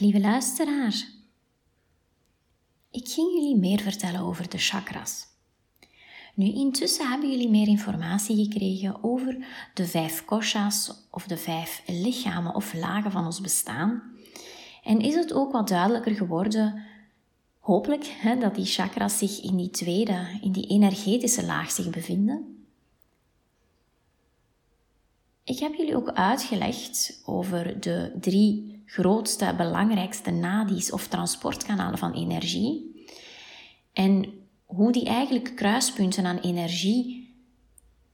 lieve luisteraar. Ik ging jullie meer vertellen over de chakras. Nu, intussen hebben jullie meer informatie gekregen over de vijf koshas of de vijf lichamen of lagen van ons bestaan. En is het ook wat duidelijker geworden, hopelijk, hè, dat die chakras zich in die tweede, in die energetische laag zich bevinden. Ik heb jullie ook uitgelegd over de drie grootste, belangrijkste nadis of transportkanalen van energie. En hoe die eigenlijk kruispunten aan energie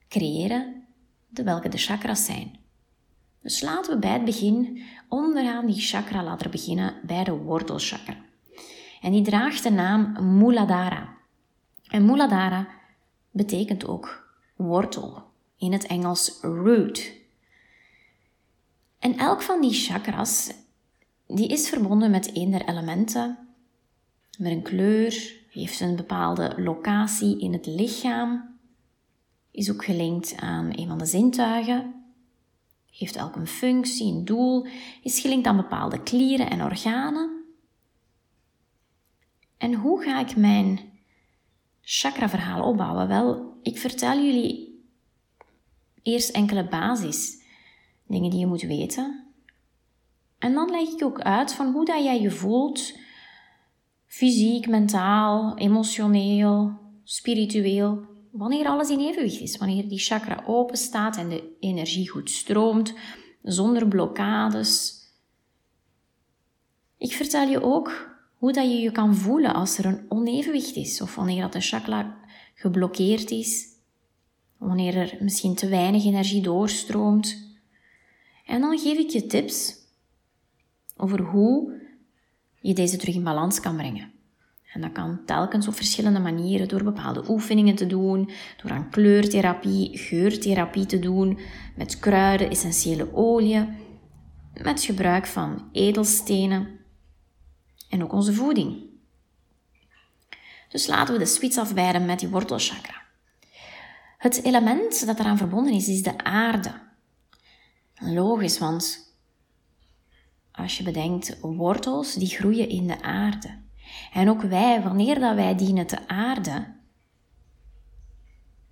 creëren, de welke de chakras zijn. Dus laten we bij het begin onderaan die chakra laten beginnen bij de wortelchakra. En die draagt de naam Muladhara. En Muladhara betekent ook wortel, in het Engels root. En elk van die chakras die is verbonden met een der elementen, met een kleur, heeft een bepaalde locatie in het lichaam, is ook gelinkt aan een van de zintuigen, heeft elk een functie, een doel, is gelinkt aan bepaalde klieren en organen. En hoe ga ik mijn chakra-verhaal opbouwen? Wel, ik vertel jullie eerst enkele basis dingen die je moet weten. En dan leg ik ook uit van hoe dat jij je voelt Fysiek, mentaal, emotioneel, spiritueel. Wanneer alles in evenwicht is, wanneer die chakra open staat en de energie goed stroomt, zonder blokkades. Ik vertel je ook hoe dat je je kan voelen als er een onevenwicht is, of wanneer dat de chakra geblokkeerd is, wanneer er misschien te weinig energie doorstroomt. En dan geef ik je tips over hoe je deze terug in balans kan brengen. En dat kan telkens op verschillende manieren, door bepaalde oefeningen te doen, door aan kleurtherapie, geurtherapie te doen, met kruiden, essentiële oliën, met gebruik van edelstenen en ook onze voeding. Dus laten we de switch afwijden met die wortelchakra. Het element dat eraan verbonden is, is de aarde. Logisch, want als je bedenkt, wortels die groeien in de aarde. En ook wij, wanneer dat wij dienen te aarden,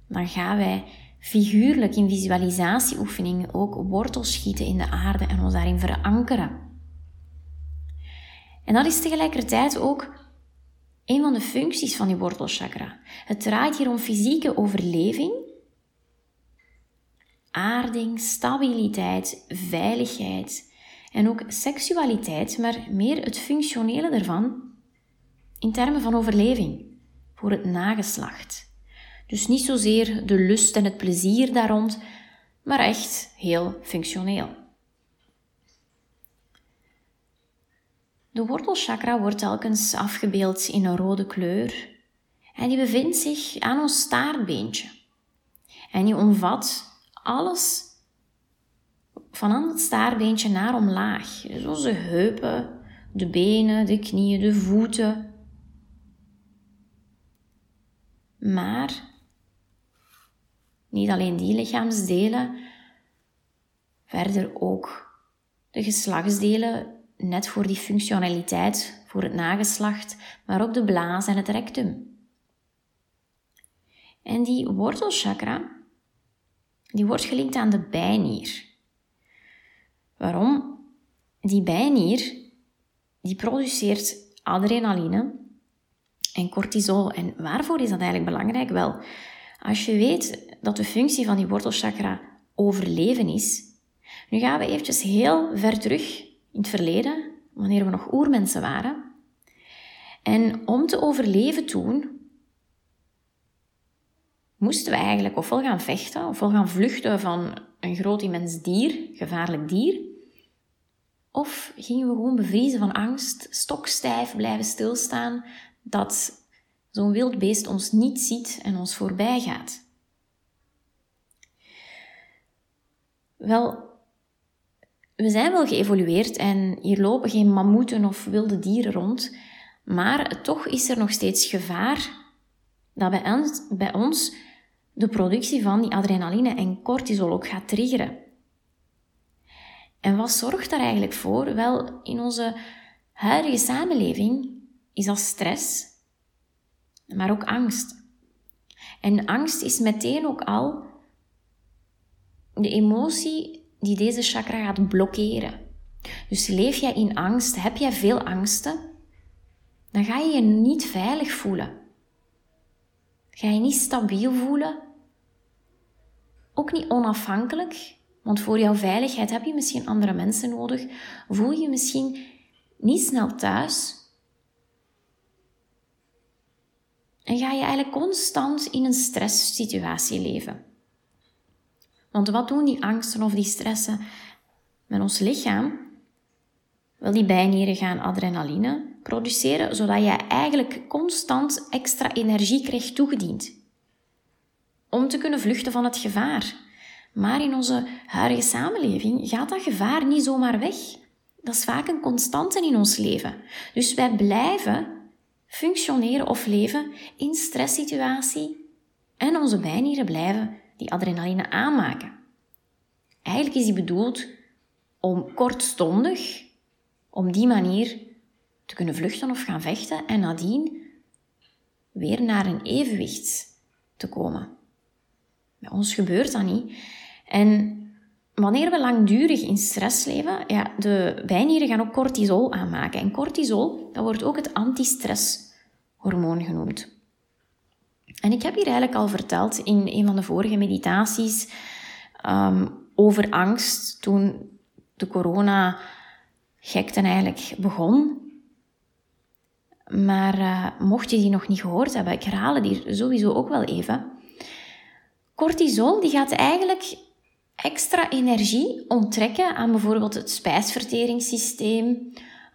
dan gaan wij figuurlijk in visualisatieoefeningen ook wortels schieten in de aarde en ons daarin verankeren. En dat is tegelijkertijd ook een van de functies van die wortelchakra. Het draait hier om fysieke overleving, aarding, stabiliteit, veiligheid en ook seksualiteit, maar meer het functionele ervan in termen van overleving voor het nageslacht. Dus niet zozeer de lust en het plezier daar rond, maar echt heel functioneel. De wortelchakra wordt telkens afgebeeld in een rode kleur en die bevindt zich aan ons staartbeentje. En die omvat alles van het staartbeentje naar omlaag. Dus onze heupen, de benen, de knieën, de voeten. Maar niet alleen die lichaamsdelen, verder ook de geslachtsdelen, net voor die functionaliteit, voor het nageslacht, maar ook de blaas en het rectum. En die wortelchakra, die wordt gelinkt aan de bijnier. Waarom? Die bijnier die produceert adrenaline en cortisol. En waarvoor is dat eigenlijk belangrijk? Wel, als je weet dat de functie van die wortelchakra overleven is, nu gaan we eventjes heel ver terug in het verleden, wanneer we nog oermensen waren. En om te overleven toen, moesten we eigenlijk ofwel gaan vechten, ofwel gaan vluchten van een groot immens dier, gevaarlijk dier, of gingen we gewoon bevriezen van angst, stokstijf blijven stilstaan, dat zo'n wild beest ons niet ziet en ons voorbij gaat? Wel, we zijn wel geëvolueerd en hier lopen geen mammoeten of wilde dieren rond, maar toch is er nog steeds gevaar dat bij ons, bij ons de productie van die adrenaline en cortisol ook gaat triggeren. En wat zorgt daar eigenlijk voor? Wel, in onze huidige samenleving is als stress, maar ook angst. En angst is meteen ook al de emotie die deze chakra gaat blokkeren. Dus leef jij in angst, heb jij veel angsten, dan ga je je niet veilig voelen. Ga je niet stabiel voelen, ook niet onafhankelijk, want voor jouw veiligheid heb je misschien andere mensen nodig. Voel je misschien niet snel thuis. En ga je eigenlijk constant in een stresssituatie leven. Want wat doen die angsten of die stressen met ons lichaam? Wel, die bijnieren gaan adrenaline produceren, zodat je eigenlijk constant extra energie krijgt toegediend. Om te kunnen vluchten van het gevaar. Maar in onze huidige samenleving gaat dat gevaar niet zomaar weg. Dat is vaak een constante in ons leven. Dus wij blijven functioneren of leven in stresssituatie en onze bijnieren blijven die adrenaline aanmaken. Eigenlijk is die bedoeld om kortstondig, om die manier te kunnen vluchten of gaan vechten en nadien weer naar een evenwicht te komen. Ons gebeurt dat niet. En wanneer we langdurig in stress leven, ja, de bijnieren gaan ook cortisol aanmaken. En cortisol, dat wordt ook het antistresshormoon genoemd. En ik heb hier eigenlijk al verteld in een van de vorige meditaties um, over angst toen de corona gekte eigenlijk begon. Maar uh, mocht je die nog niet gehoord hebben, ik herhaal het sowieso ook wel even. Cortisol die gaat eigenlijk extra energie onttrekken aan bijvoorbeeld het spijsverteringssysteem.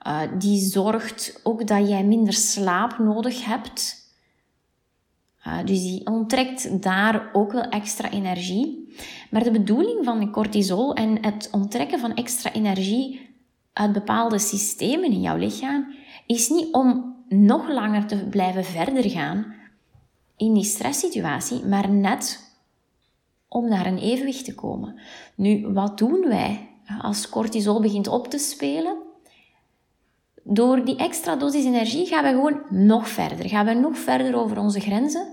Uh, die zorgt ook dat jij minder slaap nodig hebt. Uh, dus die onttrekt daar ook wel extra energie. Maar de bedoeling van cortisol en het onttrekken van extra energie uit bepaalde systemen in jouw lichaam is niet om nog langer te blijven verder gaan in die stresssituatie, maar net om naar een evenwicht te komen. Nu, wat doen wij als cortisol begint op te spelen? Door die extra dosis energie gaan we gewoon nog verder. Gaan we nog verder over onze grenzen,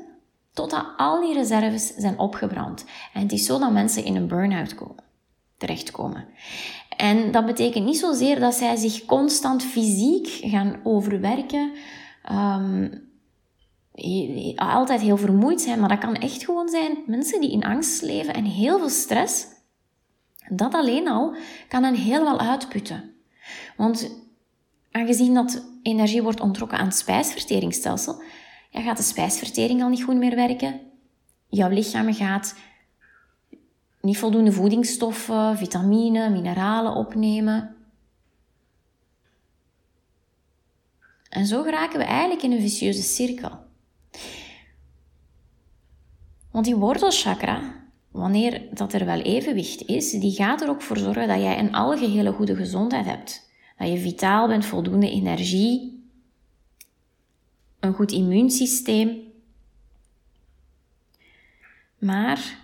totdat al die reserves zijn opgebrand. En het is zo dat mensen in een burn-out komen, terechtkomen. En dat betekent niet zozeer dat zij zich constant fysiek gaan overwerken, um, altijd heel vermoeid zijn, maar dat kan echt gewoon zijn mensen die in angst leven en heel veel stress. Dat alleen al kan hen helemaal uitputten. Want aangezien dat energie wordt ontrokken aan het spijsverteringsstelsel, gaat de spijsvertering al niet goed meer werken. Jouw lichaam gaat niet voldoende voedingsstoffen, vitamine, mineralen opnemen. En zo geraken we eigenlijk in een vicieuze cirkel. Want die wortelchakra, wanneer dat er wel evenwicht is, die gaat er ook voor zorgen dat jij een algehele goede gezondheid hebt. Dat je vitaal bent, voldoende energie, een goed immuunsysteem. Maar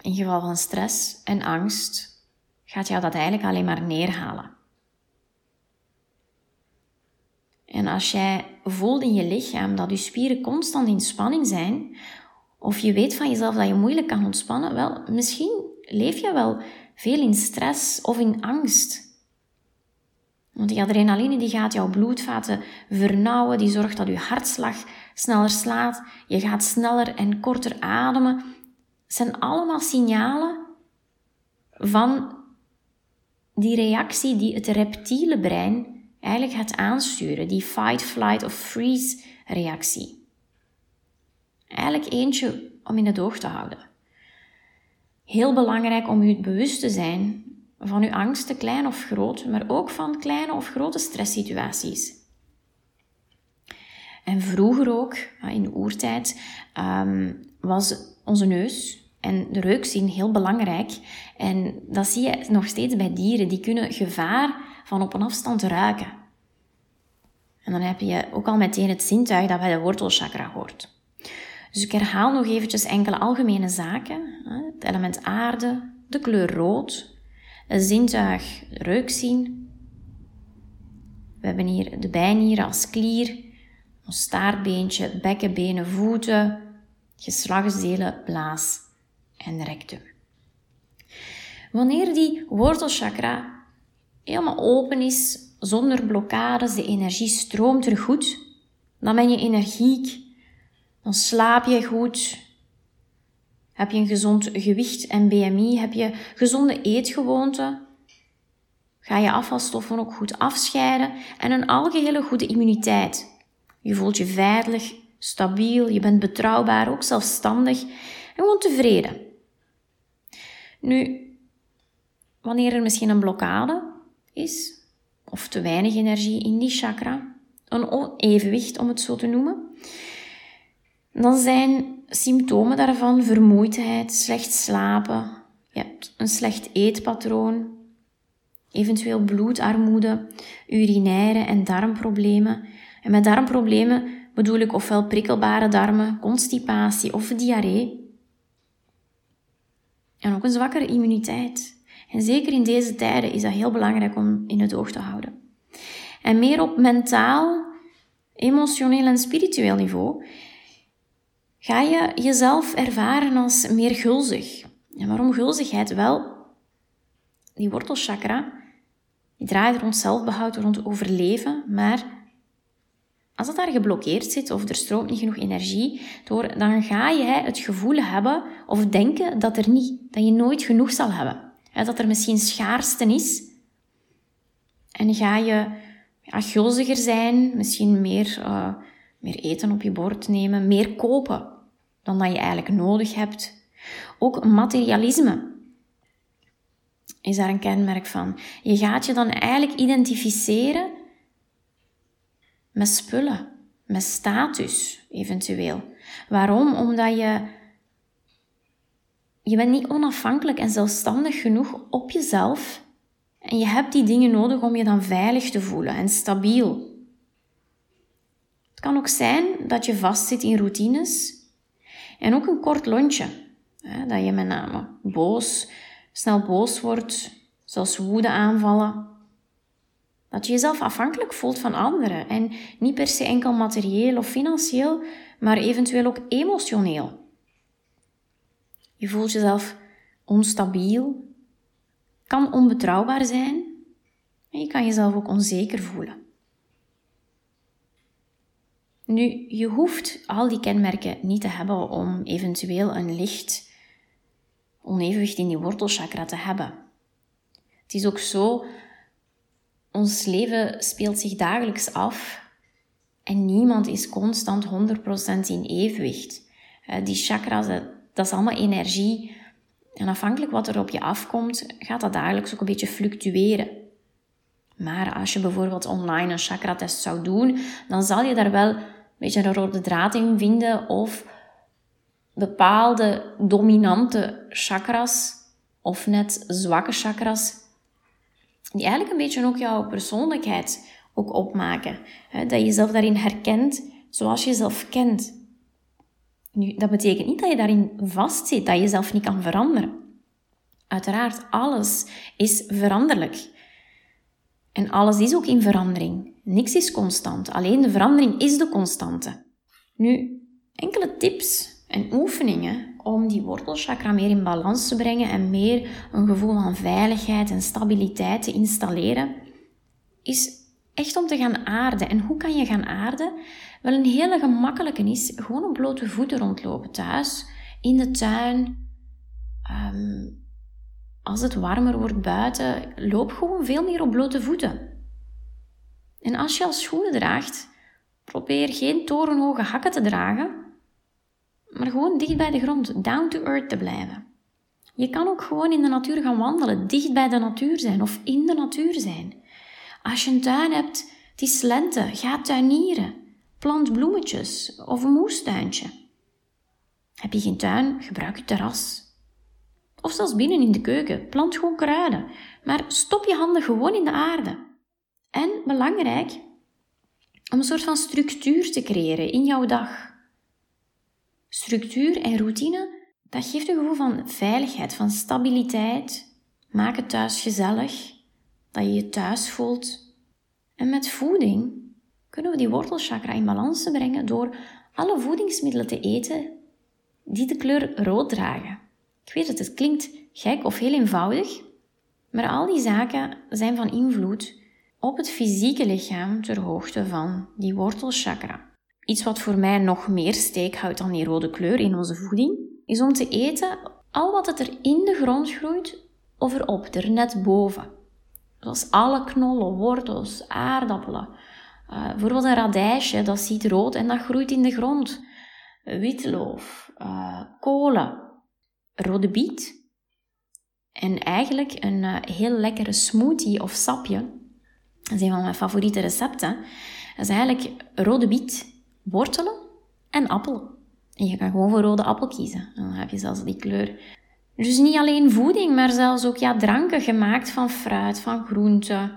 in geval van stress en angst gaat jou dat eigenlijk alleen maar neerhalen. En als jij voelt in je lichaam dat je spieren constant in spanning zijn, of je weet van jezelf dat je moeilijk kan ontspannen, wel, misschien leef je wel veel in stress of in angst. Want die adrenaline die gaat jouw bloedvaten vernauwen, die zorgt dat je hartslag sneller slaat, je gaat sneller en korter ademen. Het zijn allemaal signalen van die reactie die het reptiele brein eigenlijk gaat aansturen, die fight, flight of freeze reactie. Eigenlijk eentje om in het oog te houden. Heel belangrijk om u bewust te zijn van uw angsten, klein of groot, maar ook van kleine of grote stresssituaties. En vroeger ook, in de oertijd, ehm, was onze neus en de reukzien heel belangrijk. En dat zie je nog steeds bij dieren. Die kunnen gevaar van op een afstand ruiken. En dan heb je ook al meteen het zintuig dat bij de wortelchakra hoort. Dus ik herhaal nog eventjes enkele algemene zaken. Het element aarde, de kleur rood, het zintuig reukzien. We We hebben hier de bijnieren als klier, ons staartbeentje, bekkenbenen, voeten, geslachtsdelen, blaas en rectum. Wanneer die wortelchakra helemaal open is, zonder blokkades, de energie stroomt er goed, dan ben je energiek, dan slaap je goed, heb je een gezond gewicht en BMI, heb je gezonde eetgewoonten, ga je afvalstoffen ook goed afscheiden en een algehele goede immuniteit. Je voelt je veilig, stabiel, je bent betrouwbaar, ook zelfstandig en gewoon tevreden. Nu, wanneer er misschien een blokkade is, of te weinig energie in die chakra, een onevenwicht om het zo te noemen, dan zijn symptomen daarvan vermoeidheid, slecht slapen, je hebt een slecht eetpatroon, eventueel bloedarmoede, urinaire en darmproblemen. En met darmproblemen bedoel ik ofwel prikkelbare darmen, constipatie of diarree. En ook een zwakkere immuniteit. En zeker in deze tijden is dat heel belangrijk om in het oog te houden. En meer op mentaal, emotioneel en spiritueel niveau ga je jezelf ervaren als meer gulzig. En waarom gulzigheid? Wel, die wortelchakra, die draait rond zelfbehoud, rond overleven, maar als het daar geblokkeerd zit of er stroomt niet genoeg energie door, dan ga je het gevoel hebben of denken dat, er niet, dat je nooit genoeg zal hebben. Dat er misschien schaarste is. En ga je gulziger zijn, misschien meer, uh, meer eten op je bord nemen, meer kopen dan dat je eigenlijk nodig hebt. Ook materialisme is daar een kenmerk van. Je gaat je dan eigenlijk identificeren met spullen, met status eventueel. Waarom? Omdat je je bent niet onafhankelijk en zelfstandig genoeg op jezelf en je hebt die dingen nodig om je dan veilig te voelen en stabiel. Kan ook zijn dat je vastzit in routines en ook een kort lontje. Dat je met name boos, snel boos wordt, zelfs woede aanvallen. Dat je jezelf afhankelijk voelt van anderen en niet per se enkel materieel of financieel, maar eventueel ook emotioneel. Je voelt jezelf onstabiel, kan onbetrouwbaar zijn en je kan jezelf ook onzeker voelen. Nu, je hoeft al die kenmerken niet te hebben om eventueel een licht onevenwicht in die wortelchakra te hebben. Het is ook zo, ons leven speelt zich dagelijks af en niemand is constant 100% in evenwicht. Die chakras, dat is allemaal energie. En afhankelijk wat er op je afkomt, gaat dat dagelijks ook een beetje fluctueren. Maar als je bijvoorbeeld online een chakra-test zou doen, dan zal je daar wel beetje een rode draad in vinden of bepaalde dominante chakras of net zwakke chakras, die eigenlijk een beetje ook jouw persoonlijkheid ook opmaken. Dat je jezelf daarin herkent zoals je jezelf kent. Nu, dat betekent niet dat je daarin vastzit, dat je jezelf niet kan veranderen. Uiteraard, alles is veranderlijk. En alles is ook in verandering. Niks is constant, alleen de verandering is de constante. Nu, enkele tips en oefeningen om die wortelchakra meer in balans te brengen en meer een gevoel van veiligheid en stabiliteit te installeren, is echt om te gaan aarden. En hoe kan je gaan aarden? Wel, een hele gemakkelijke is gewoon op blote voeten rondlopen thuis, in de tuin. Ehm, als het warmer wordt buiten, loop gewoon veel meer op blote voeten. En als je al schoenen draagt, probeer geen torenhoge hakken te dragen, maar gewoon dicht bij de grond, down to earth te blijven. Je kan ook gewoon in de natuur gaan wandelen, dicht bij de natuur zijn of in de natuur zijn. Als je een tuin hebt, het is ga tuinieren. Plant bloemetjes of een moestuintje. Heb je geen tuin? Gebruik je terras. Of zelfs binnen in de keuken. Plant gewoon kruiden. Maar stop je handen gewoon in de aarde. En belangrijk, om een soort van structuur te creëren in jouw dag. Structuur en routine, dat geeft een gevoel van veiligheid, van stabiliteit. Maak het thuis gezellig, dat je je thuis voelt. En met voeding kunnen we die wortelchakra in balans brengen door alle voedingsmiddelen te eten die de kleur rood dragen. Ik weet het, het klinkt gek of heel eenvoudig, maar al die zaken zijn van invloed op het fysieke lichaam ter hoogte van die wortelchakra. Iets wat voor mij nog meer steek houdt dan die rode kleur in onze voeding, is om te eten al wat het er in de grond groeit of erop, er net boven. Zoals alle knollen, wortels, aardappelen. Uh, bijvoorbeeld een radijsje, dat ziet rood en dat groeit in de grond. Witloof, uh, kolen, rode biet. En eigenlijk een uh, heel lekkere smoothie of sapje. Dat is een van mijn favoriete recepten. Dat is eigenlijk rode biet, wortelen en appel. En je kan gewoon voor rode appel kiezen. Dan heb je zelfs die kleur. Dus niet alleen voeding, maar zelfs ook ja, dranken gemaakt van fruit, van groenten.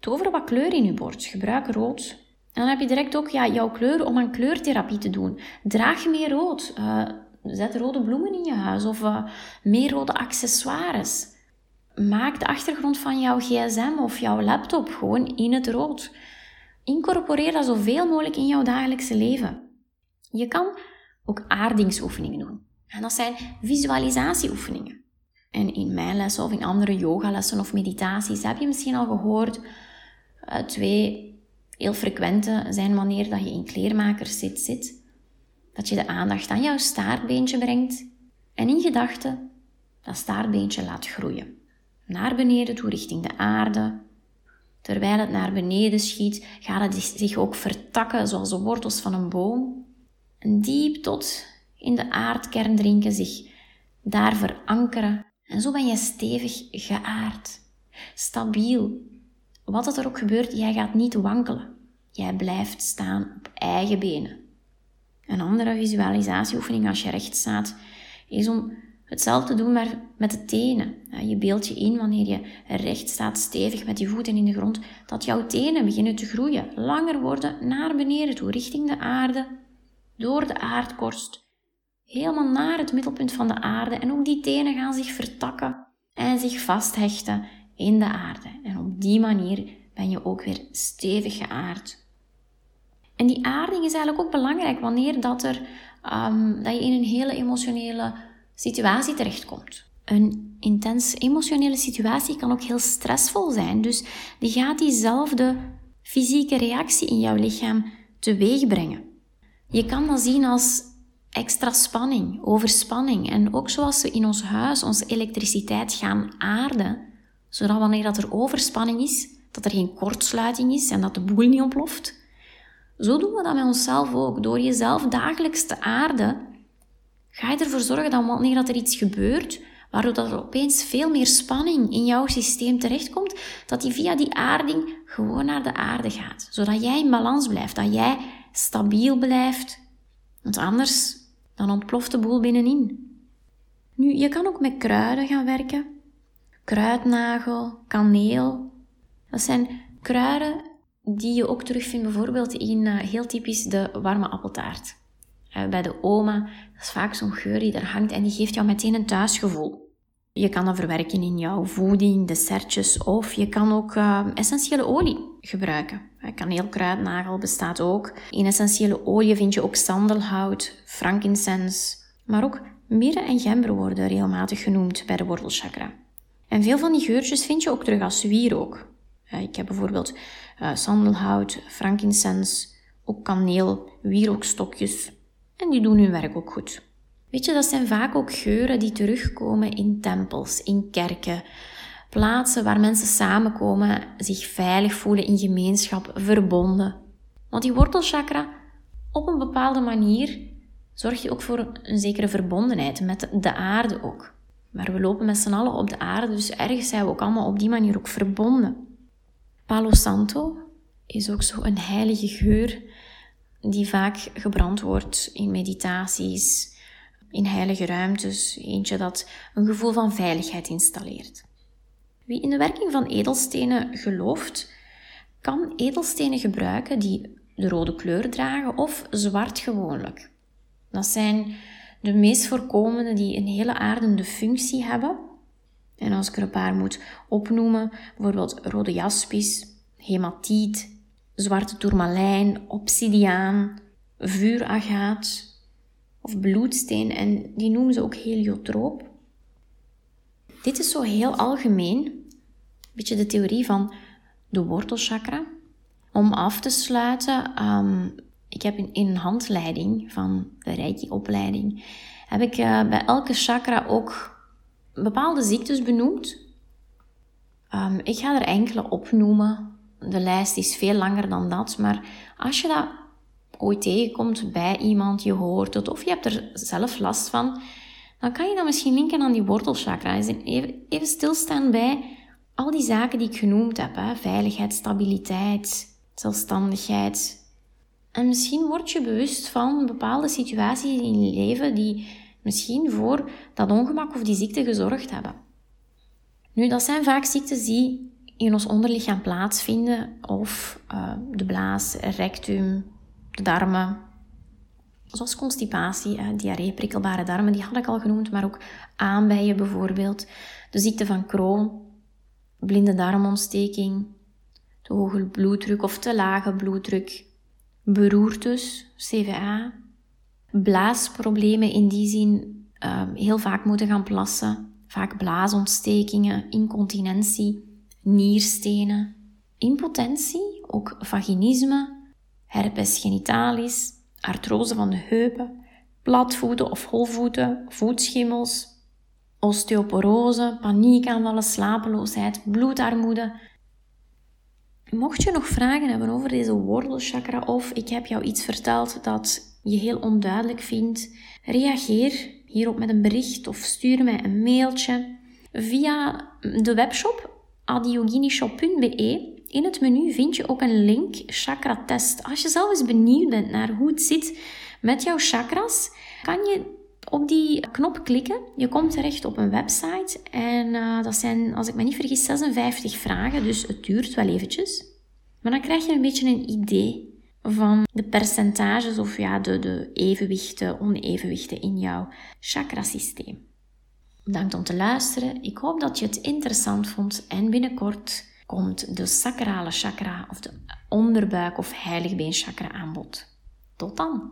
Tover wat kleur in je bord. Gebruik rood. En dan heb je direct ook ja, jouw kleur om aan kleurtherapie te doen. Draag meer rood. Uh, zet rode bloemen in je huis of uh, meer rode accessoires. Maak de achtergrond van jouw gsm of jouw laptop gewoon in het rood. Incorporeer dat zoveel mogelijk in jouw dagelijkse leven. Je kan ook aardingsoefeningen doen. En dat zijn visualisatieoefeningen. En in mijn lessen of in andere yogalessen of meditaties heb je misschien al gehoord, uh, twee heel frequente zijn wanneer dat je in kleermakers zit, zit. Dat je de aandacht aan jouw staartbeentje brengt en in gedachten dat staartbeentje laat groeien. Naar beneden toe richting de aarde. Terwijl het naar beneden schiet, gaat het zich ook vertakken zoals de wortels van een boom. En diep tot in de aardkern drinken, zich daar verankeren. En zo ben je stevig geaard, stabiel. Wat er ook gebeurt, jij gaat niet wankelen. Jij blijft staan op eigen benen. Een andere visualisatieoefening als je recht staat, is om hetzelfde doen, maar met de tenen. Je beeldt je in wanneer je recht staat, stevig met je voeten in de grond, dat jouw tenen beginnen te groeien, langer worden naar beneden toe, richting de aarde, door de aardkorst, helemaal naar het middelpunt van de aarde. En ook die tenen gaan zich vertakken en zich vasthechten in de aarde. En op die manier ben je ook weer stevig geaard. En die aarding is eigenlijk ook belangrijk wanneer dat, er, um, dat je in een hele emotionele situatie terechtkomt. Een intens emotionele situatie kan ook heel stressvol zijn. Dus die gaat diezelfde fysieke reactie in jouw lichaam teweeg brengen. Je kan dat zien als extra spanning, overspanning. En ook zoals we in ons huis onze elektriciteit gaan aarden, zodat wanneer dat er overspanning is, dat er geen kortsluiting is en dat de boel niet ontploft. Zo doen we dat met onszelf ook. Door jezelf dagelijks te aarden, ga je ervoor zorgen dat wanneer dat er iets gebeurt, waardoor dat er opeens veel meer spanning in jouw systeem terechtkomt, dat die via die aarding gewoon naar de aarde gaat. Zodat jij in balans blijft, dat jij stabiel blijft. Want anders dan ontploft de boel binnenin. Nu, je kan ook met kruiden gaan werken. Kruidnagel, kaneel. Dat zijn kruiden die je ook terugvindt bijvoorbeeld in uh, heel typisch de warme appeltaart. Uh, bij de oma, dat is vaak zo'n geur die er hangt en die geeft jou meteen een thuisgevoel. Je kan dat verwerken in jouw voeding, dessertjes of je kan ook uh, essentiële olie gebruiken. Kaneelkruidnagel bestaat ook. In essentiële olie vind je ook sandelhout, frankincense, maar ook mirre en gember worden regelmatig genoemd bij de wortelchakra. En veel van die geurtjes vind je ook terug als wierook. Ik heb bijvoorbeeld sandelhout, frankincense, ook kaneel, wierookstokjes. En die doen hun werk ook goed. Weet je, dat zijn vaak ook geuren die terugkomen in tempels, in kerken, plaatsen waar mensen samenkomen, zich veilig voelen in gemeenschap, verbonden. Want die wortelchakra, op een bepaalde manier, zorgt je ook voor een zekere verbondenheid met de aarde ook. Maar we lopen met z'n allen op de aarde, dus ergens zijn we ook allemaal op die manier ook verbonden. Palo Santo is ook zo een heilige geur die vaak gebrand wordt in meditaties, in heilige ruimtes. Eentje dat een gevoel van veiligheid installeert. Wie in de werking van edelstenen gelooft, kan edelstenen gebruiken die de rode kleur dragen of zwart gewoonlijk. Dat zijn de meest voorkomende die een hele aardende functie hebben en als ik er een paar moet opnoemen, bijvoorbeeld rode jaspis, hematiet, zwarte tourmalijn, obsidiaan, vuuragaat of bloedsteen en die noemen ze ook heliotroop. Dit is zo heel algemeen, een beetje de theorie van de wortelchakra. Om af te sluiten, um, ik heb in, een handleiding van de Reiki-opleiding, heb ik uh, bij elke chakra ook bepaalde ziektes benoemd. Um, ik ga er enkele opnoemen. De lijst is veel langer dan dat, maar als je dat ooit tegenkomt bij iemand, je hoort het of je hebt er zelf last van, dan kan je dat misschien linken aan die wortelchakra. Even, even stilstaan bij al die zaken die ik genoemd heb. Hè? Veiligheid, stabiliteit, zelfstandigheid. En misschien word je bewust van bepaalde situaties in je leven die misschien voor dat ongemak of die ziekte gezorgd hebben. Nu, dat zijn vaak ziektes die in ons onderlichaam plaatsvinden, of uh, de blaas, rectum, de darmen, zoals constipatie, uh, diarree, prikkelbare darmen, die had ik al genoemd, maar ook aanbijen bijvoorbeeld, de ziekte van Crohn, blinde darmontsteking, te hoge bloeddruk of te lage bloeddruk, beroertes, CVA, blaasproblemen in die zin, uh, heel vaak moeten gaan plassen, vaak blaasontstekingen, incontinentie, nierstenen, impotentie, ook vaginisme, herpes genitalis, artrose van de heupen, platvoeten of holvoeten, voetschimmels, osteoporose, paniekaanvallen, slapeloosheid, bloedarmoede. Mocht je nog vragen hebben over deze wortelchakra of ik heb jou iets verteld dat je heel onduidelijk vindt, reageer hierop met een bericht of stuur mij een mailtje via de webshop adioginishop.be. In het menu vind je ook een link chakra test. Als je zelf eens benieuwd bent naar hoe het zit met jouw chakras, kan je op die knop klikken. Je komt terecht op een website en uh, dat zijn, als ik me niet vergis, 56 vragen, dus het duurt wel eventjes. Maar dan krijg je een beetje een idee van de percentages of ja, de, de evenwichten, onevenwichten in jouw chakrasysteem. Bedankt om te luisteren. Ik hoop dat je het interessant vond en binnenkort komt de sacrale chakra of de onderbuik of heiligbeen chakra aan bod. Tot dan!